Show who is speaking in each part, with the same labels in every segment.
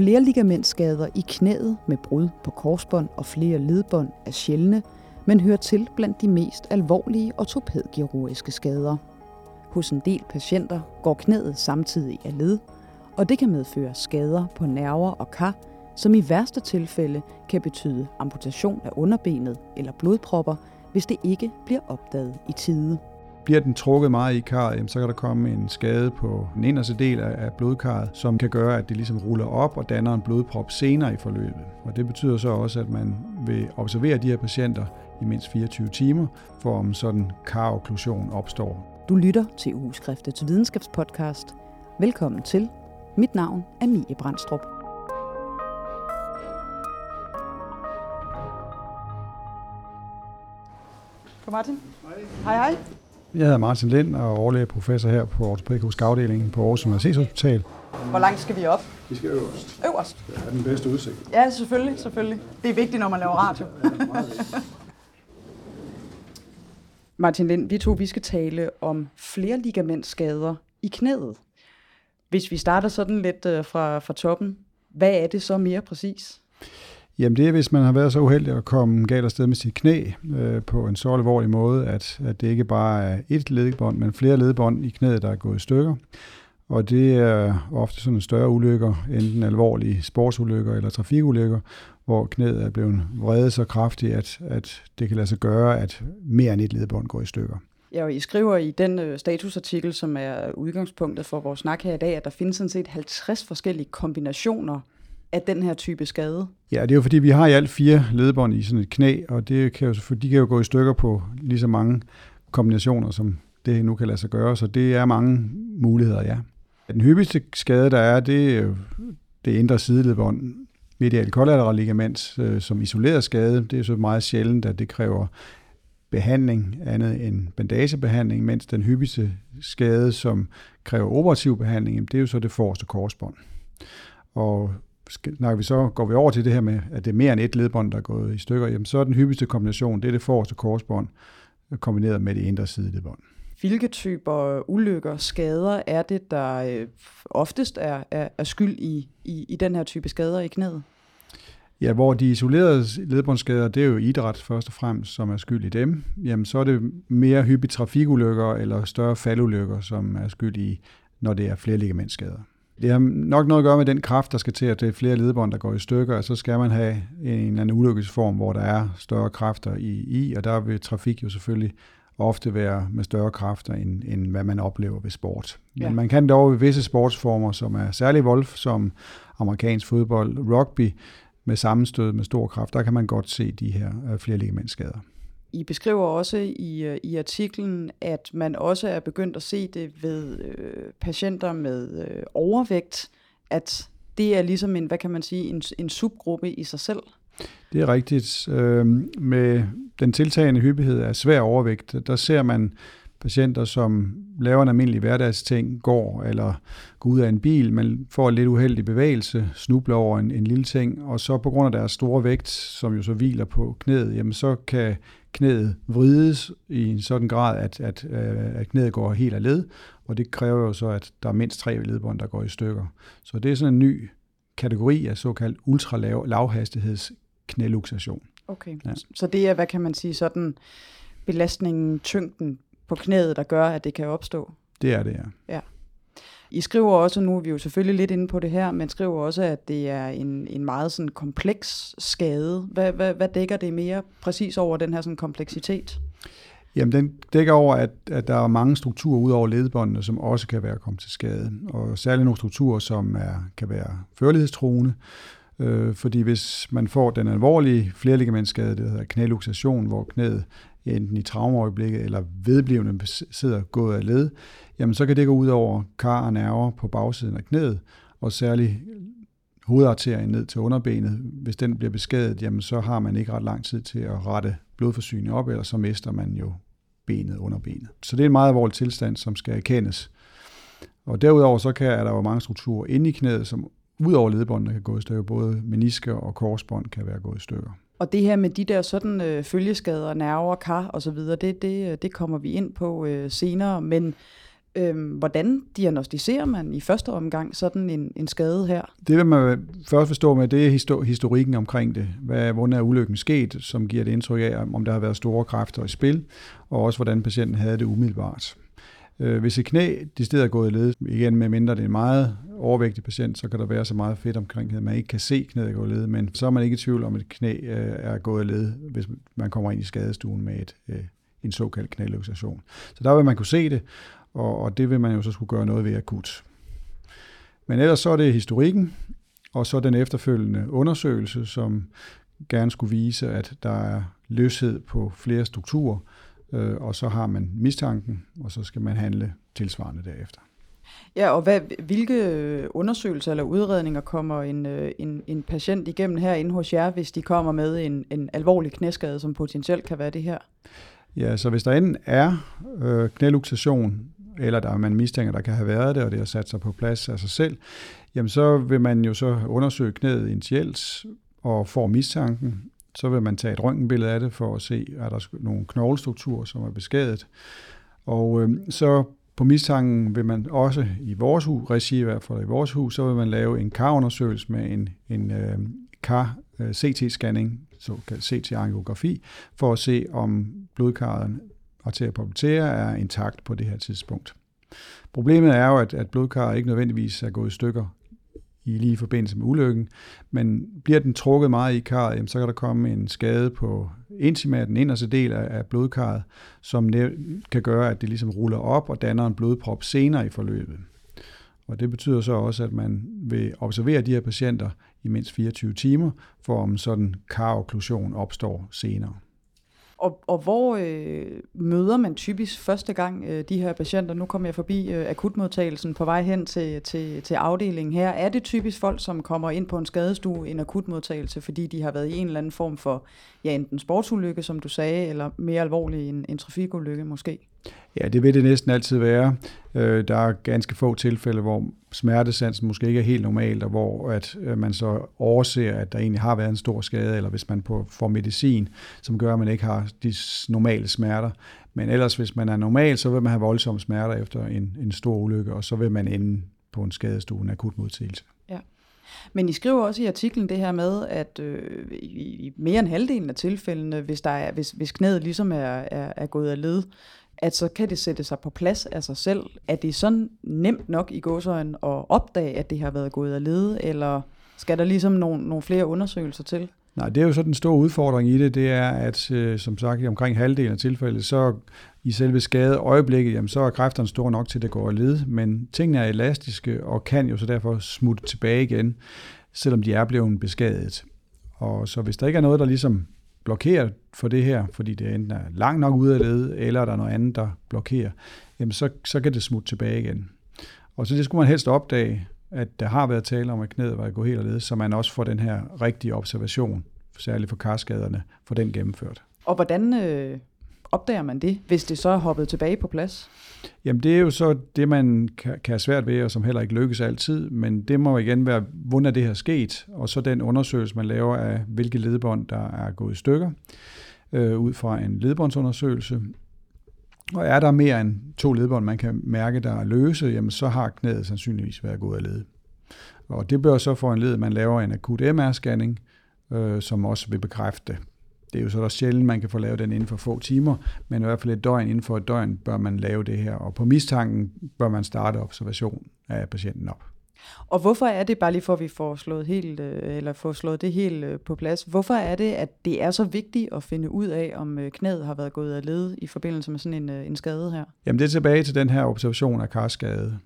Speaker 1: Flere ligamentskader i knæet med brud på korsbånd og flere ledbånd er sjældne, men hører til blandt de mest alvorlige ortopædkirurgiske skader. Hos en del patienter går knæet samtidig af led, og det kan medføre skader på nerver og kar, som i værste tilfælde kan betyde amputation af underbenet eller blodpropper, hvis det ikke bliver opdaget i tide.
Speaker 2: Bliver den trukket meget i karret, så kan der komme en skade på den inderste del af blodkarret, som kan gøre, at det ligesom ruller op og danner en blodprop senere i forløbet. Og det betyder så også, at man vil observere de her patienter i mindst 24 timer, for om sådan karokklusion opstår.
Speaker 1: Du lytter til Ugeskriftet til Videnskabspodcast. Velkommen til. Mit navn er Mie Brandstrup. Martin. Hej. Hej hej.
Speaker 2: Jeg hedder Martin Lind og er overlæge professor her på ortopædisk afdelingen på Aarhus Universitetshospital.
Speaker 1: Hvor langt skal vi op?
Speaker 2: Vi skal øverst.
Speaker 1: Øverst?
Speaker 2: Det er den bedste udsigt.
Speaker 1: Ja, selvfølgelig, selvfølgelig. Det er vigtigt, når man laver radio. Martin Lind, vi to vi skal tale om flere ligamentskader i knæet. Hvis vi starter sådan lidt øh, fra, fra toppen, hvad er det så mere præcis?
Speaker 2: Jamen det er, hvis man har været så uheldig at komme galt afsted med sit knæ øh, på en så alvorlig måde, at, at det ikke bare er et ledbånd, men flere ledbånd i knæet, der er gået i stykker. Og det er ofte sådan større ulykker, enten alvorlige sportsulykker eller trafikulykker, hvor knæet er blevet vredet så kraftigt, at, at det kan lade sig gøre, at mere end et ledbånd går i stykker.
Speaker 1: Ja, og I skriver i den øh, statusartikel, som er udgangspunktet for vores snak her i dag, at der findes sådan set 50 forskellige kombinationer af den her type skade?
Speaker 2: Ja, det er jo fordi, vi har i alt fire ledbånd i sådan et knæ, og det kan jo, de kan jo gå i stykker på lige så mange kombinationer, som det nu kan lade sig gøre, så det er mange muligheder, ja. Den hyppigste skade, der er, det er det indre sideledbånd, medial kollateral ligament, øh, som isoleret skade. Det er så meget sjældent, at det kræver behandling andet end bandagebehandling, mens den hyppigste skade, som kræver operativ behandling, det er jo så det forreste korsbånd. Og snakker vi så, går vi over til det her med, at det er mere end et ledbånd, der er gået i stykker, jamen så er den hyppigste kombination, det er det forreste korsbånd, kombineret med det indre sideledbånd.
Speaker 1: Hvilke typer ulykker, skader er det, der øh, oftest er, er, er skyld i, i, i den her type skader i knæet?
Speaker 2: Ja, hvor de isolerede ledbåndsskader, det er jo idræt først og fremmest, som er skyld i dem. Jamen, så er det mere hyppigt trafikulykker eller større faldulykker, som er skyld i, når det er flere ligamentskader. Det har nok noget at gøre med den kraft, der skal til, at det er flere ledbånd, der går i stykker, og så skal man have en eller anden ulykkesform, hvor der er større kræfter i, i og der vil trafik jo selvfølgelig ofte være med større kræfter, end, end hvad man oplever ved sport. Men ja. man kan dog ved visse sportsformer, som er særlig wolf, som amerikansk fodbold, rugby, med sammenstød med stor kraft, der kan man godt se de her øh, flere ligamentskader.
Speaker 1: I beskriver også i, øh, i artiklen, at man også er begyndt at se det ved øh, patienter med øh, overvægt, at det er ligesom en, hvad kan man sige, en, en subgruppe i sig selv.
Speaker 2: Det er rigtigt. Øh, med den tiltagende hyppighed af svær overvægt, der ser man patienter, som laver en almindelig hverdagsting, går eller går ud af en bil, men får en lidt uheldig bevægelse, snubler over en, en lille ting, og så på grund af deres store vægt, som jo så hviler på knæet, jamen så kan knæet vrides i en sådan grad, at, at, øh, at knæet går helt af led, og det kræver jo så, at der er mindst tre ledbånd, der går i stykker. Så det er sådan en ny kategori af såkaldt ultralav lavhastigheds knæluxation.
Speaker 1: Okay, ja. så det er, hvad kan man sige, sådan belastningen, tyngden på knæet, der gør, at det kan opstå?
Speaker 2: Det er det, ja.
Speaker 1: ja. I skriver også, nu er vi jo selvfølgelig lidt inde på det her, men skriver også, at det er en, en meget sådan kompleks skade. Hvad, hvad, hvad dækker det mere præcis over den her sådan kompleksitet?
Speaker 2: Jamen, den dækker over, at, at der er mange strukturer ud over ledbåndene, som også kan være kommet til skade. Og særligt nogle strukturer, som er, kan være førlighedstruende. Øh, fordi hvis man får den alvorlige flerligamentskade, det hedder knæluxation, hvor knæet enten i traumeøjeblikket eller vedblivende sidder gået af led, jamen så kan det gå ud over kar og nerver på bagsiden af knæet, og særligt hovedarterien ned til underbenet. Hvis den bliver beskadiget, jamen så har man ikke ret lang tid til at rette blodforsyningen op, eller så mister man jo benet under benet. Så det er en meget alvorlig tilstand, som skal erkendes. Og derudover så kan, er der jo mange strukturer inde i knæet, som ud over ledbåndene kan gå i stykker. Både menisker og korsbånd kan være gået i stykker.
Speaker 1: Og det her med de der sådan øh, følgeskader, nerver, kar og så videre, det, det, øh, det kommer vi ind på øh, senere. Men øh, hvordan diagnostiserer man i første omgang sådan en, en skade her?
Speaker 2: Det vil man først forstå med, det er historikken omkring det. Hvad, hvordan er ulykken sket, som giver det indtryk af, om der har været store kræfter i spil, og også hvordan patienten havde det umiddelbart. Øh, hvis et knæ de steder er gået i led, igen med mindre det er en meget overvægtig patient, så kan der være så meget fedt omkring at man ikke kan se knæet gå i led, men så er man ikke i tvivl om, at et knæ øh, er gået i led, hvis man kommer ind i skadestuen med et, øh, en såkaldt knæluxation. Så der vil man kunne se det, og, og det vil man jo så skulle gøre noget ved akut. Men ellers så er det historikken, og så den efterfølgende undersøgelse, som gerne skulle vise, at der er løshed på flere strukturer, øh, og så har man mistanken, og så skal man handle tilsvarende derefter.
Speaker 1: Ja, og hvad, hvilke undersøgelser eller udredninger kommer en, øh, en, en patient igennem herinde hos jer, hvis de kommer med en, en alvorlig knæskade, som potentielt kan være det her?
Speaker 2: Ja, så hvis der enten er øh, knæluxation, eller der man mistænker, der kan have været det, og det har sat sig på plads af sig selv, jamen så vil man jo så undersøge knæet initielt og får mistanken. Så vil man tage et røntgenbillede af det for at se, er der nogle knoglestrukturer, som er beskadiget. Og øh, så på mistanken vil man også i vores hus, regi i hvert fald i vores hus, så vil man lave en karundersøgelse med en, en øhm, øh, kar-CT-scanning, såkaldt CT-angiografi, for at se, om blodkarret arteria er intakt på det her tidspunkt. Problemet er jo, at, at blodkarret ikke nødvendigvis er gået i stykker i lige forbindelse med ulykken, men bliver den trukket meget i karret, jamen, så kan der komme en skade på intima, den inderste del af, af blodkarret, som kan gøre, at det ligesom ruller op og danner en blodprop senere i forløbet. Og det betyder så også, at man vil observere de her patienter i mindst 24 timer, for om sådan karokklusion opstår senere.
Speaker 1: Og, og hvor øh, møder man typisk første gang øh, de her patienter? Nu kommer jeg forbi øh, akutmodtagelsen på vej hen til, til, til afdelingen her. Er det typisk folk, som kommer ind på en skadestue, en akutmodtagelse, fordi de har været i en eller anden form for ja, enten sportsulykke, som du sagde, eller mere alvorlig en, en trafikulykke måske?
Speaker 2: Ja, det vil det næsten altid være. Øh, der er ganske få tilfælde, hvor smertesansen måske ikke er helt normalt, og hvor at øh, man så overser, at der egentlig har været en stor skade, eller hvis man får medicin, som gør, at man ikke har de normale smerter. Men ellers, hvis man er normal, så vil man have voldsomme smerter efter en, en stor ulykke, og så vil man ende på en skadestue, en akut modtagelse.
Speaker 1: Ja. Men I skriver også i artiklen det her med, at øh, i, i mere end halvdelen af tilfældene, hvis, der er, hvis, hvis knæet ligesom er, er, er gået af led, at så kan det sætte sig på plads af sig selv. Er det sådan nemt nok i gåsøjen at opdage, at det har været gået af lede, eller skal der ligesom nogle, nogle flere undersøgelser til?
Speaker 2: Nej, det er jo så den store udfordring i det, det er, at øh, som sagt i omkring halvdelen af tilfældet, så i selve skade øjeblikket, jamen, så er kræfterne store nok til, at det går af lede, men tingene er elastiske og kan jo så derfor smutte tilbage igen, selvom de er blevet beskadiget. Og så hvis der ikke er noget, der ligesom blokerer for det her, fordi det enten er langt nok ude af led, eller der er noget andet, der blokerer, jamen så, så kan det smutte tilbage igen. Og så det skulle man helst opdage, at der har været tale om, at knæet var gået helt af led, så man også får den her rigtige observation, særligt for karskaderne, for den gennemført.
Speaker 1: Og hvordan øh, opdager man det, hvis det så er hoppet tilbage på plads?
Speaker 2: Jamen det er jo så det, man kan, kan have svært ved, og som heller ikke lykkes altid, men det må igen være, hvordan er det her sket, og så den undersøgelse, man laver af, hvilke ledbånd, der er gået i stykker, øh, ud fra en ledbåndsundersøgelse. Og er der mere end to ledbånd, man kan mærke, der er løse, jamen så har knæet sandsynligvis været gået af led. Og det bør så få en led, at man laver en akut MR-scanning, øh, som også vil bekræfte det er jo så sjældent, man kan få lavet den inden for få timer, men i hvert fald et døgn inden for et døgn bør man lave det her. Og på mistanken bør man starte observation af patienten op.
Speaker 1: Og hvorfor er det, bare lige for at vi får slået, helt, øh, eller får slået det helt øh, på plads, hvorfor er det, at det er så vigtigt at finde ud af, om øh, knæet har været gået af led i forbindelse med sådan en, en skade her?
Speaker 2: Jamen det er tilbage til den her observation af karskade.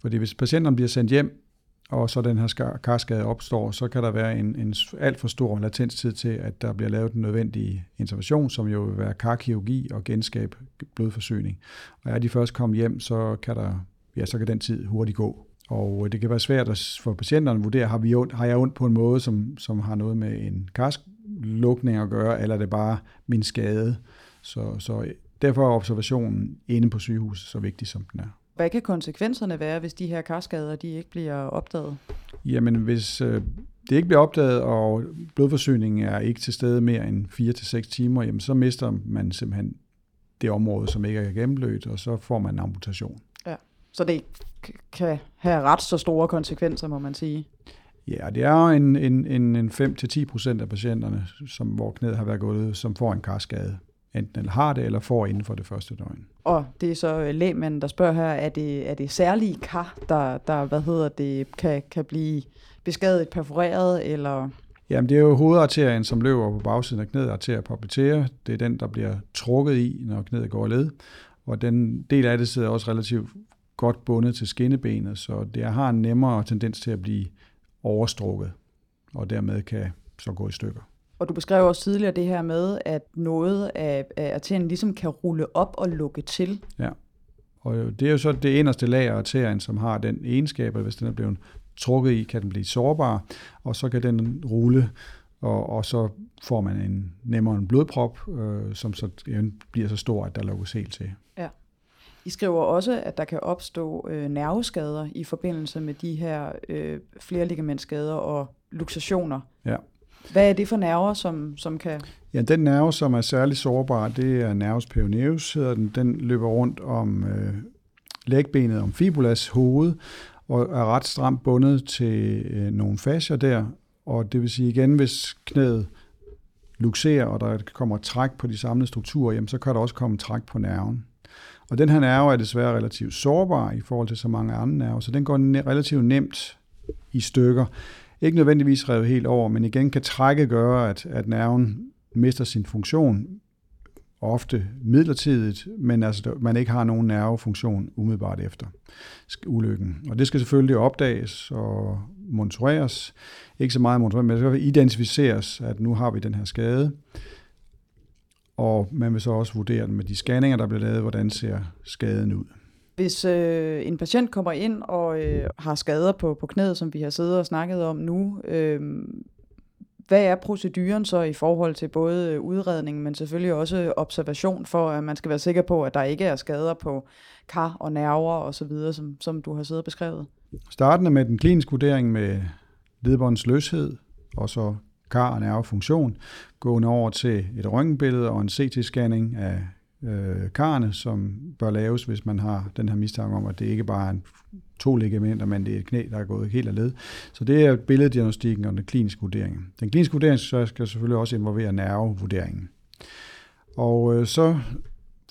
Speaker 2: Fordi hvis patienten bliver sendt hjem og så den her karskade opstår, så kan der være en, en alt for stor latenstid til, at der bliver lavet den nødvendige intervention, som jo vil være karkirurgi og genskabe blodforsyning. Og er de først kommet hjem, så kan, der, ja, så kan den tid hurtigt gå. Og øh, det kan være svært for patienterne at vurdere, har, vi ondt, har jeg ondt på en måde, som, som har noget med en karsklukning at gøre, eller er det bare min skade. Så, så øh, derfor er observationen inde på sygehuset så vigtig, som den er.
Speaker 1: Hvad kan konsekvenserne være, hvis de her karskader de ikke bliver opdaget?
Speaker 2: Jamen, hvis øh, det ikke bliver opdaget, og blodforsyningen er ikke til stede mere end 4-6 timer, jamen, så mister man simpelthen det område, som ikke er gennemblødt, og så får man en amputation.
Speaker 1: Ja. Så det kan have ret så store konsekvenser, må man sige.
Speaker 2: Ja, det er en, en, en, en 5-10 procent af patienterne, som, hvor knæet har været gået, som får en karskade. Enten har det, eller får inden for det første døgn.
Speaker 1: Og det er så øh, lægmanden, der spørger her, er det, er det særlige kar, der, der hvad hedder det, kan, kan blive beskadiget, perforeret, eller...
Speaker 2: Jamen, det er jo hovedarterien, som løber på bagsiden af knæet, arteria popliteae. Det er den, der bliver trukket i, når knæet går led. Og den del af det sidder også relativt godt bundet til skinnebenet, så det har en nemmere tendens til at blive overstrukket, og dermed kan så gå i stykker.
Speaker 1: Og du beskrev også tidligere det her med, at noget af, af arterien ligesom kan rulle op og lukke til.
Speaker 2: Ja, og det er jo så det inderste lag af arterien, som har den egenskab, at hvis den er blevet trukket i, kan den blive sårbar, og så kan den rulle, og, og så får man en nemmere en blodprop, øh, som så bliver så stor, at der lukkes helt til.
Speaker 1: Ja. I skriver også, at der kan opstå øh, nerveskader i forbindelse med de her øh, flerligamentskader og luxationer.
Speaker 2: Ja.
Speaker 1: Hvad er det for nerver, som, som kan...
Speaker 2: Ja, den nerve, som er særlig sårbar, det er nervus peroneus, hedder den. Den løber rundt om øh, lægbenet, om fibulas hoved, og er ret stramt bundet til øh, nogle fascier der. Og det vil sige igen, hvis knæet luxerer, og der kommer træk på de samlede strukturer, jamen så kan der også komme træk på nerven. Og den her nerve er desværre relativt sårbar i forhold til så mange andre nerver, så den går relativt nemt i stykker. Ikke nødvendigvis revet helt over, men igen kan trække gøre, at, at nerven mister sin funktion, ofte midlertidigt, men altså, man ikke har nogen nervefunktion umiddelbart efter ulykken. Og det skal selvfølgelig opdages og monitoreres. Ikke så meget monitoreres, men det skal identificeres, at nu har vi den her skade. Og man vil så også vurdere med de scanninger, der bliver lavet, hvordan ser skaden ud.
Speaker 1: Hvis øh, en patient kommer ind og øh, har skader på, på knæet, som vi har siddet og snakket om nu, øh, hvad er proceduren så i forhold til både øh, udredning, men selvfølgelig også observation for, at man skal være sikker på, at der ikke er skader på kar og nerver osv., som, som du har siddet og beskrevet?
Speaker 2: Startende med den kliniske vurdering med ledbåndsløshed og så kar- og nervefunktion, gående over til et røntgenbillede og en CT-scanning af øh, karne, som bør laves, hvis man har den her mistanke om, at det ikke bare er en, to ligamenter, men det er et knæ, der er gået helt af led. Så det er billeddiagnostikken og den kliniske vurdering. Den kliniske vurdering skal selvfølgelig også involvere nervevurderingen. Og øh, så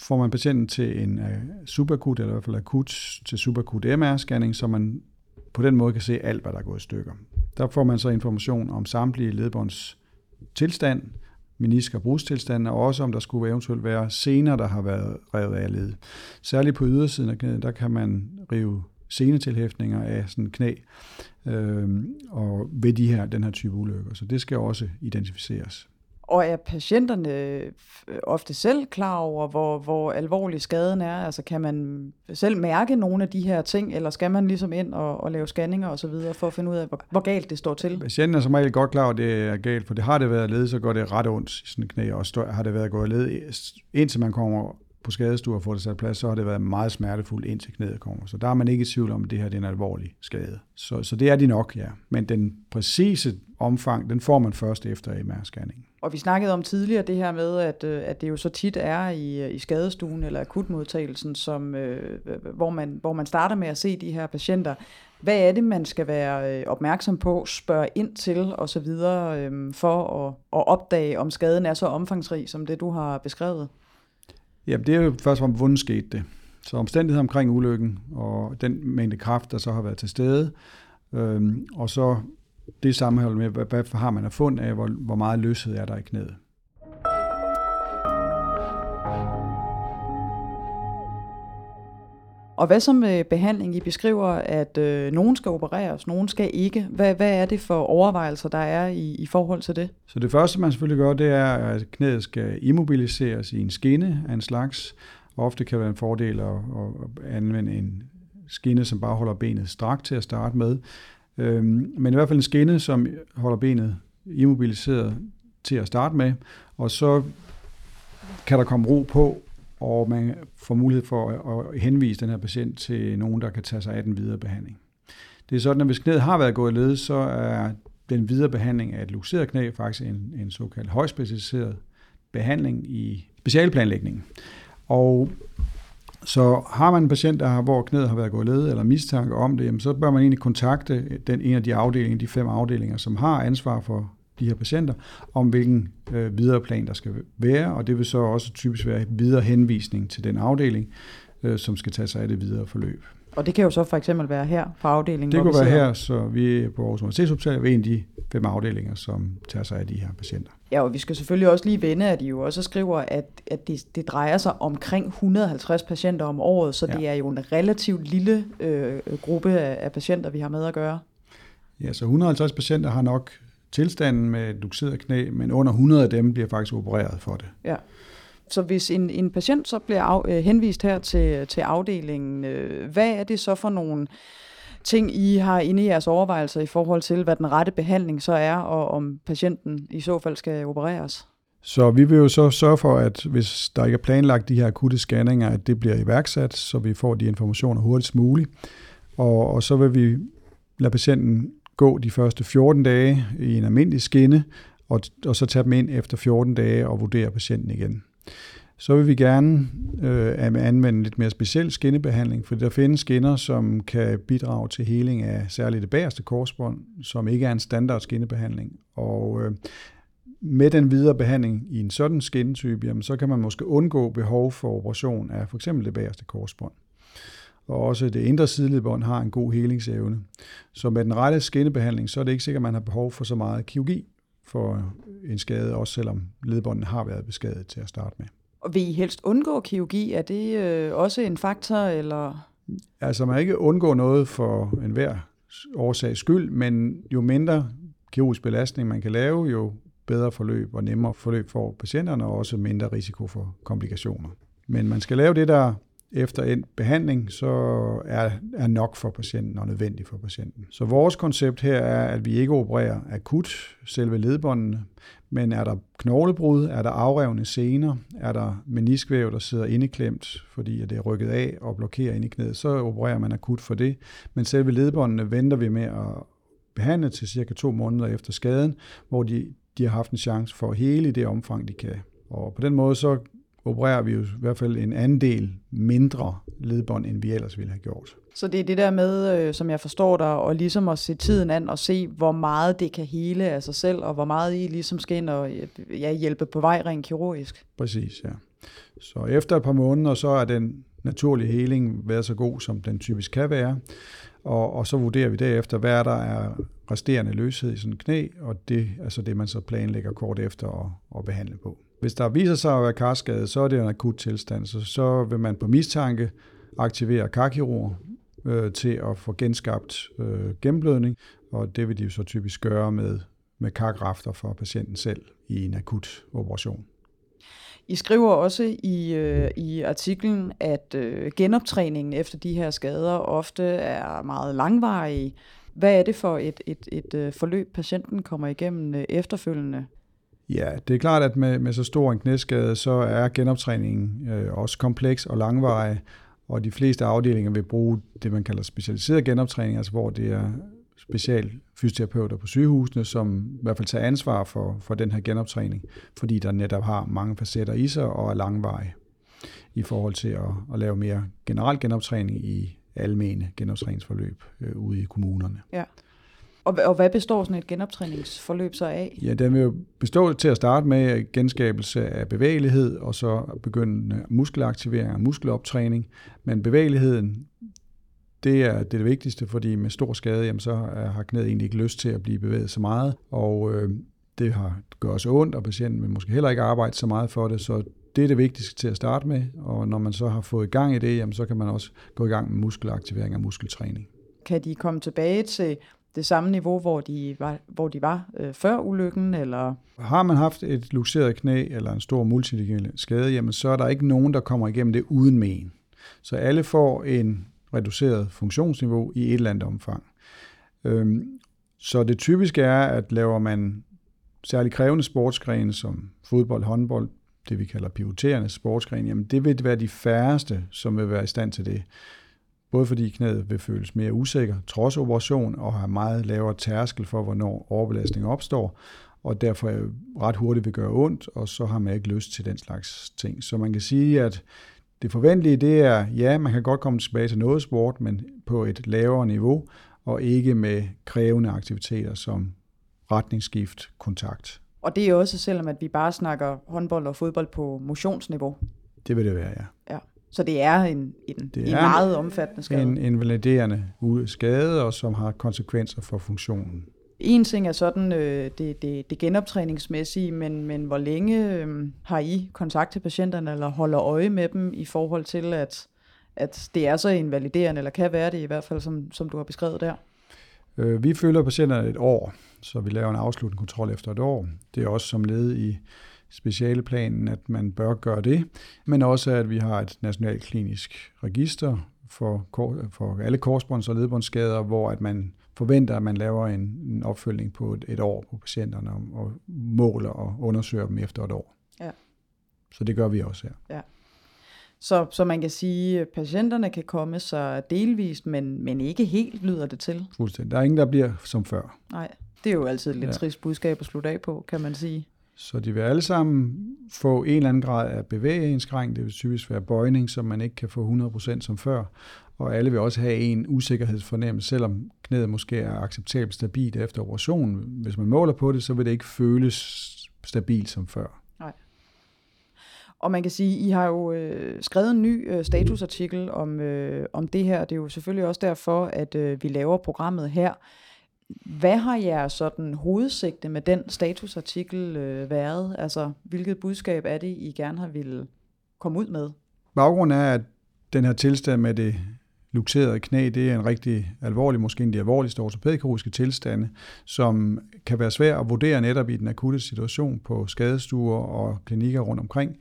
Speaker 2: får man patienten til en øh, uh, superakut, eller i hvert fald akut til superakut MR-scanning, så man på den måde kan se alt, hvad der er gået i stykker. Der får man så information om samtlige ledbånds tilstand, menisk- og brugstilstand, og også om der skulle eventuelt være sener, der har været revet af led. Særligt på ydersiden af knæet, der kan man rive senetilhæftninger af sådan knæ, øh, og ved de her, den her type ulykker. Så det skal også identificeres.
Speaker 1: Og er patienterne øh, ofte selv klar over, hvor, hvor alvorlig skaden er? Altså kan man selv mærke nogle af de her ting, eller skal man ligesom ind og, og lave scanninger osv. for at finde ud af, hvor, hvor galt det står til?
Speaker 2: Patienten er som regel godt klar over, at det er galt, for det har det været led, så går det ret ondt i sådan et knæ, og har det været gået led, indtil man kommer på skadestue og får det sat plads, så har det været meget smertefuldt indtil knæet kommer. Så der er man ikke i tvivl om, at det her det er en alvorlig skade. Så, så det er de nok, ja. Men den præcise omfang, den får man først efter MR-scanningen.
Speaker 1: Og vi snakkede om tidligere det her med, at, øh, at det jo så tit er i, øh, i skadestuen eller akutmodtagelsen, som, øh, øh, hvor, man, hvor man starter med at se de her patienter. Hvad er det, man skal være opmærksom på, spørge ind til osv., øh, for at, at opdage, om skaden er så omfangsrig, som det du har beskrevet?
Speaker 2: Jamen, det er jo først og fremmest skete det. Så omstændigheder omkring ulykken, og den mængde kraft, der så har været til stede, øhm, og så det sammenhold med, hvad, hvad har man af fund af, hvor, hvor meget løshed er der i knæet.
Speaker 1: Og hvad så med behandling? I beskriver, at øh, nogen skal opereres, nogen skal ikke. Hvad, hvad er det for overvejelser, der er i, i forhold til det?
Speaker 2: Så det første, man selvfølgelig gør, det er, at knæet skal immobiliseres i en skinne af en slags. Ofte kan det være en fordel at, at anvende en skinne, som bare holder benet strakt til at starte med. Øhm, men i hvert fald en skinne, som holder benet immobiliseret til at starte med. Og så kan der komme ro på, og man får mulighed for at henvise den her patient til nogen, der kan tage sig af den videre behandling. Det er sådan, at hvis knæet har været gået led, så er den videre behandling af et luxeret knæ faktisk en, en såkaldt højspecialiseret behandling i specialplanlægningen. Og så har man en patient, der har, hvor knæet har været gået led, eller mistanke om det, jamen, så bør man egentlig kontakte den en af de afdelinger, de fem afdelinger, som har ansvar for de her patienter, om hvilken øh, videre plan der skal være, og det vil så også typisk være videre henvisning til den afdeling, øh, som skal tage sig af det videre forløb.
Speaker 1: Og det kan jo så for eksempel være her på afdelingen?
Speaker 2: Det kunne være her, så vi er på Aarhus Universitetshospital ved en af de fem afdelinger, som tager sig af de her patienter.
Speaker 1: Ja, og vi skal selvfølgelig også lige vende, at de jo også skriver, at, at det, det drejer sig omkring 150 patienter om året, så ja. det er jo en relativt lille øh, gruppe af, af patienter, vi har med at gøre.
Speaker 2: Ja, så 150 patienter har nok tilstanden med et luxeret knæ, men under 100 af dem bliver faktisk opereret for det.
Speaker 1: Ja. Så hvis en, en patient så bliver af, øh, henvist her til, til afdelingen, øh, hvad er det så for nogle ting, I har inde i jeres overvejelser i forhold til, hvad den rette behandling så er, og om patienten i så fald skal opereres?
Speaker 2: Så vi vil jo så sørge for, at hvis der ikke er planlagt de her akutte scanninger, at det bliver iværksat, så vi får de informationer hurtigst muligt. Og, og så vil vi lade patienten gå de første 14 dage i en almindelig skinne, og, og så tage dem ind efter 14 dage og vurdere patienten igen. Så vil vi gerne øh, anvende lidt mere speciel skinnebehandling, for der findes skinner, som kan bidrage til heling af særligt det bagerste korsbånd, som ikke er en standard skinnebehandling. Og øh, med den videre behandling i en sådan skinnetype, jamen, så kan man måske undgå behov for operation af for eksempel det bagerste korsbånd og også det indre sideledbånd har en god helingsevne. Så med den rette skinnebehandling, så er det ikke sikkert, at man har behov for så meget kirurgi for en skade, også selvom ledbåndene har været beskadet til at starte med.
Speaker 1: Og vil I helst undgå kirurgi? Er det øh, også en faktor, eller?
Speaker 2: Altså man ikke undgå noget for enhver årsags skyld, men jo mindre kirurgisk belastning man kan lave, jo bedre forløb og nemmere forløb for patienterne, og også mindre risiko for komplikationer. Men man skal lave det, der efter en behandling, så er, er nok for patienten og nødvendig for patienten. Så vores koncept her er, at vi ikke opererer akut selve ledbåndene, men er der knoglebrud, er der afrevne sener, er der meniskvæv, der sidder indeklemt, fordi det er rykket af og blokerer ind i knæet, så opererer man akut for det. Men selve ledbåndene venter vi med at behandle til cirka to måneder efter skaden, hvor de, de har haft en chance for at hele i det omfang, de kan. Og på den måde så opererer vi jo i hvert fald en andel mindre ledbånd, end vi ellers ville have gjort.
Speaker 1: Så det er det der med, øh, som jeg forstår dig, og ligesom at se tiden an og se, hvor meget det kan hele af sig selv, og hvor meget I ligesom skal ind og ja, hjælpe på vej rent kirurgisk.
Speaker 2: Præcis, ja. Så efter et par måneder, så er den naturlige heling været så god, som den typisk kan være. Og, og så vurderer vi derefter, hvad der er resterende løshed i sådan en knæ, og det er altså det, man så planlægger kort efter at, at behandle på. Hvis der viser sig at være karskade, så er det en akut tilstand, så, så vil man på mistanke aktivere karkirurger øh, til at få genskabt øh, gennemblødning, og det vil de jo så typisk gøre med, med karkrafter for patienten selv i en akut operation.
Speaker 1: I skriver også i, øh, i artiklen, at øh, genoptræningen efter de her skader ofte er meget langvarig. Hvad er det for et, et, et, et øh, forløb, patienten kommer igennem øh, efterfølgende?
Speaker 2: Ja, det er klart, at med, med så stor en knæskade, så er genoptræningen øh, også kompleks og langvarig, og de fleste afdelinger vil bruge det, man kalder specialiseret genoptræning, altså hvor det er special fysioterapeuter på sygehusene, som i hvert fald tager ansvar for, for den her genoptræning, fordi der netop har mange facetter i sig og er langvarig i forhold til at, at lave mere generel genoptræning i almene genoptræningsforløb øh, ude i kommunerne.
Speaker 1: Ja. Og, og hvad består sådan et genoptræningsforløb så af?
Speaker 2: Ja, den vil jo bestå til at starte med genskabelse af bevægelighed, og så begynde muskelaktivering og muskeloptræning. Men bevægeligheden, det er det, er det vigtigste, fordi med stor skade, jamen, så har knæet egentlig ikke lyst til at blive bevæget så meget, og øh, det har gør også ondt, og patienten vil måske heller ikke arbejde så meget for det, så det er det vigtigste til at starte med, og når man så har fået gang i det, jamen, så kan man også gå i gang med muskelaktivering og muskeltræning.
Speaker 1: Kan de komme tilbage til det samme niveau, hvor de var, hvor de var øh, før ulykken? Eller?
Speaker 2: Har man haft et luxeret knæ eller en stor multilegal skade, jamen, så er der ikke nogen, der kommer igennem det uden men. Så alle får en reduceret funktionsniveau i et eller andet omfang. Øhm, så det typiske er, at laver man særligt krævende sportsgrene som fodbold, håndbold, det vi kalder pivoterende sportsgrene, jamen det vil være de færreste, som vil være i stand til det. Både fordi knæet vil føles mere usikker trods operation og har meget lavere tærskel for, hvornår overbelastning opstår, og derfor ret hurtigt vil gøre ondt, og så har man ikke lyst til den slags ting. Så man kan sige, at det forventelige, det er, ja, man kan godt komme tilbage til noget sport, men på et lavere niveau, og ikke med krævende aktiviteter som retningsskift, kontakt.
Speaker 1: Og det er også selvom, at vi bare snakker håndbold og fodbold på motionsniveau.
Speaker 2: Det vil det være, ja.
Speaker 1: ja. Så det er en, en, det en er meget omfattende skade.
Speaker 2: En invaliderende skade, og som har konsekvenser for funktionen.
Speaker 1: En ting er sådan øh, det, det, det genoptræningsmæssige, men, men hvor længe øh, har I kontakt til patienterne, eller holder øje med dem i forhold til, at, at det er så invaliderende, eller kan være det i hvert fald, som, som du har beskrevet der?
Speaker 2: Øh, vi følger patienterne et år, så vi laver en afsluttende kontrol efter et år. Det er også som led i specialeplanen, at man bør gøre det, men også at vi har et nationalt klinisk register for, for alle korsbånds- og ledbåndsskader, hvor at man forventer, at man laver en, en opfølgning på et, et år på patienterne og, og måler og undersøger dem efter et år. Ja. Så det gør vi også her. Ja.
Speaker 1: Så, så man kan sige, at patienterne kan komme så delvist, men, men ikke helt lyder det til.
Speaker 2: Fuldstændig. Der er ingen, der bliver som før.
Speaker 1: Nej, det er jo altid et lidt ja. trist budskab at slutte af på, kan man sige.
Speaker 2: Så de vil alle sammen få en eller anden grad af bevægeindskræng. Det vil typisk være bøjning, som man ikke kan få 100% som før. Og alle vil også have en usikkerhedsfornemmelse, selvom knæet måske er acceptabelt stabilt efter operationen. Hvis man måler på det, så vil det ikke føles stabilt som før. Nej.
Speaker 1: Og man kan sige, I har jo øh, skrevet en ny øh, statusartikel om, øh, om det her. Det er jo selvfølgelig også derfor, at øh, vi laver programmet her. Hvad har jeres sådan hovedsigte med den statusartikel øh, været? Altså, hvilket budskab er det, I gerne har ville komme ud med?
Speaker 2: Baggrunden er, at den her tilstand med det luxerede knæ, det er en rigtig alvorlig, måske en af de alvorligste ortopædkirurgiske tilstande, som kan være svær at vurdere netop i den akutte situation på skadestuer og klinikker rundt omkring.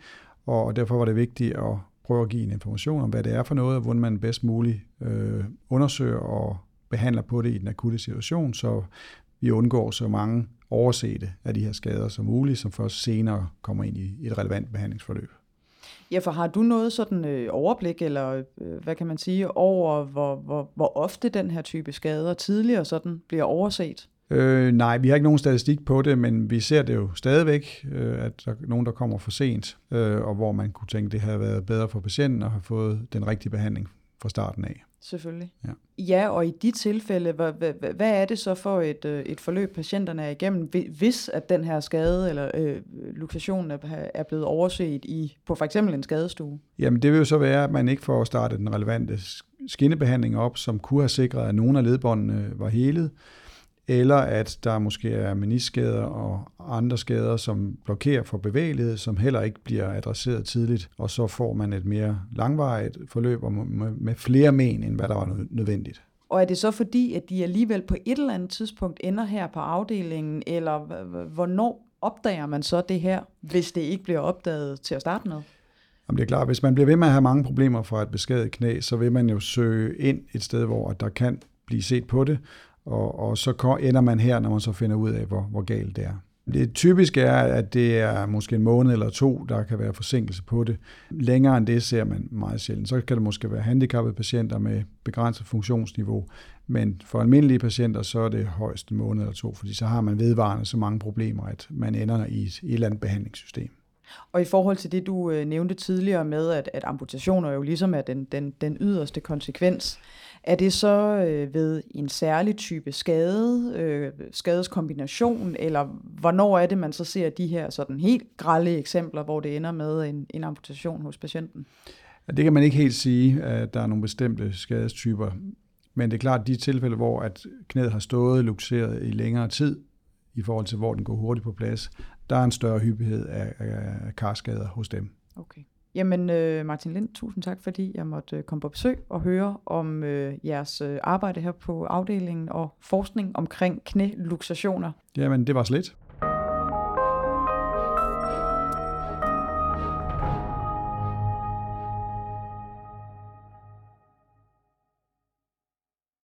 Speaker 2: Og derfor var det vigtigt at prøve at give en information om, hvad det er for noget, og hvordan man bedst muligt øh, undersøger og behandler på det i den akutte situation, så vi undgår så mange oversete af de her skader som muligt, som først senere kommer ind i et relevant behandlingsforløb.
Speaker 1: Ja, for har du noget sådan øh, overblik, eller øh, hvad kan man sige, over hvor, hvor, hvor ofte den her type skader tidligere sådan bliver overset?
Speaker 2: Øh, nej, vi har ikke nogen statistik på det, men vi ser det jo stadigvæk, øh, at der er nogen, der kommer for sent, øh, og hvor man kunne tænke, at det havde været bedre for patienten at have fået den rigtige behandling fra starten af.
Speaker 1: Selvfølgelig. Ja. ja, og i de tilfælde, hvad, hvad, hvad er det så for et, øh, et forløb, patienterne er igennem, hvis at den her skade eller øh, luxation er, er blevet overset i, på for eksempel en skadestue?
Speaker 2: Jamen det vil jo så være, at man ikke får startet den relevante skinnebehandling op, som kunne have sikret, at nogle af ledbåndene var helet, eller at der måske er meniskader og andre skader, som blokerer for bevægelighed, som heller ikke bliver adresseret tidligt, og så får man et mere langvarigt forløb med flere men, end hvad der var nødvendigt.
Speaker 1: Og er det så fordi, at de alligevel på et eller andet tidspunkt ender her på afdelingen, eller hvornår opdager man så det her, hvis det ikke bliver opdaget til at starte med?
Speaker 2: Jamen det er klart, hvis man bliver ved med at have mange problemer fra et beskadiget knæ, så vil man jo søge ind et sted, hvor der kan blive set på det, og, og så ender man her, når man så finder ud af, hvor, hvor galt det er. Det typiske er, at det er måske en måned eller to, der kan være forsinkelse på det. Længere end det ser man meget sjældent. Så kan det måske være handicappede patienter med begrænset funktionsniveau, men for almindelige patienter, så er det højst en måned eller to, fordi så har man vedvarende så mange problemer, at man ender i et, et eller andet behandlingssystem.
Speaker 1: Og i forhold til det, du øh, nævnte tidligere med, at, at amputationer jo ligesom er den, den, den yderste konsekvens, er det så øh, ved en særlig type skade, øh, skadeskombination, eller hvornår er det, man så ser de her sådan helt grælde eksempler, hvor det ender med en, en amputation hos patienten?
Speaker 2: Ja, det kan man ikke helt sige, at der er nogle bestemte skadestyper. Men det er klart, at de tilfælde, hvor at knæet har stået lukseret i længere tid, i forhold til hvor den går hurtigt på plads, der er en større hyppighed af, af karskader hos dem.
Speaker 1: Okay. Jamen, øh, Martin Lind, tusind tak, fordi jeg måtte øh, komme på besøg og høre om øh, jeres øh, arbejde her på afdelingen og forskning omkring knæluxationer.
Speaker 2: Jamen, det var slet.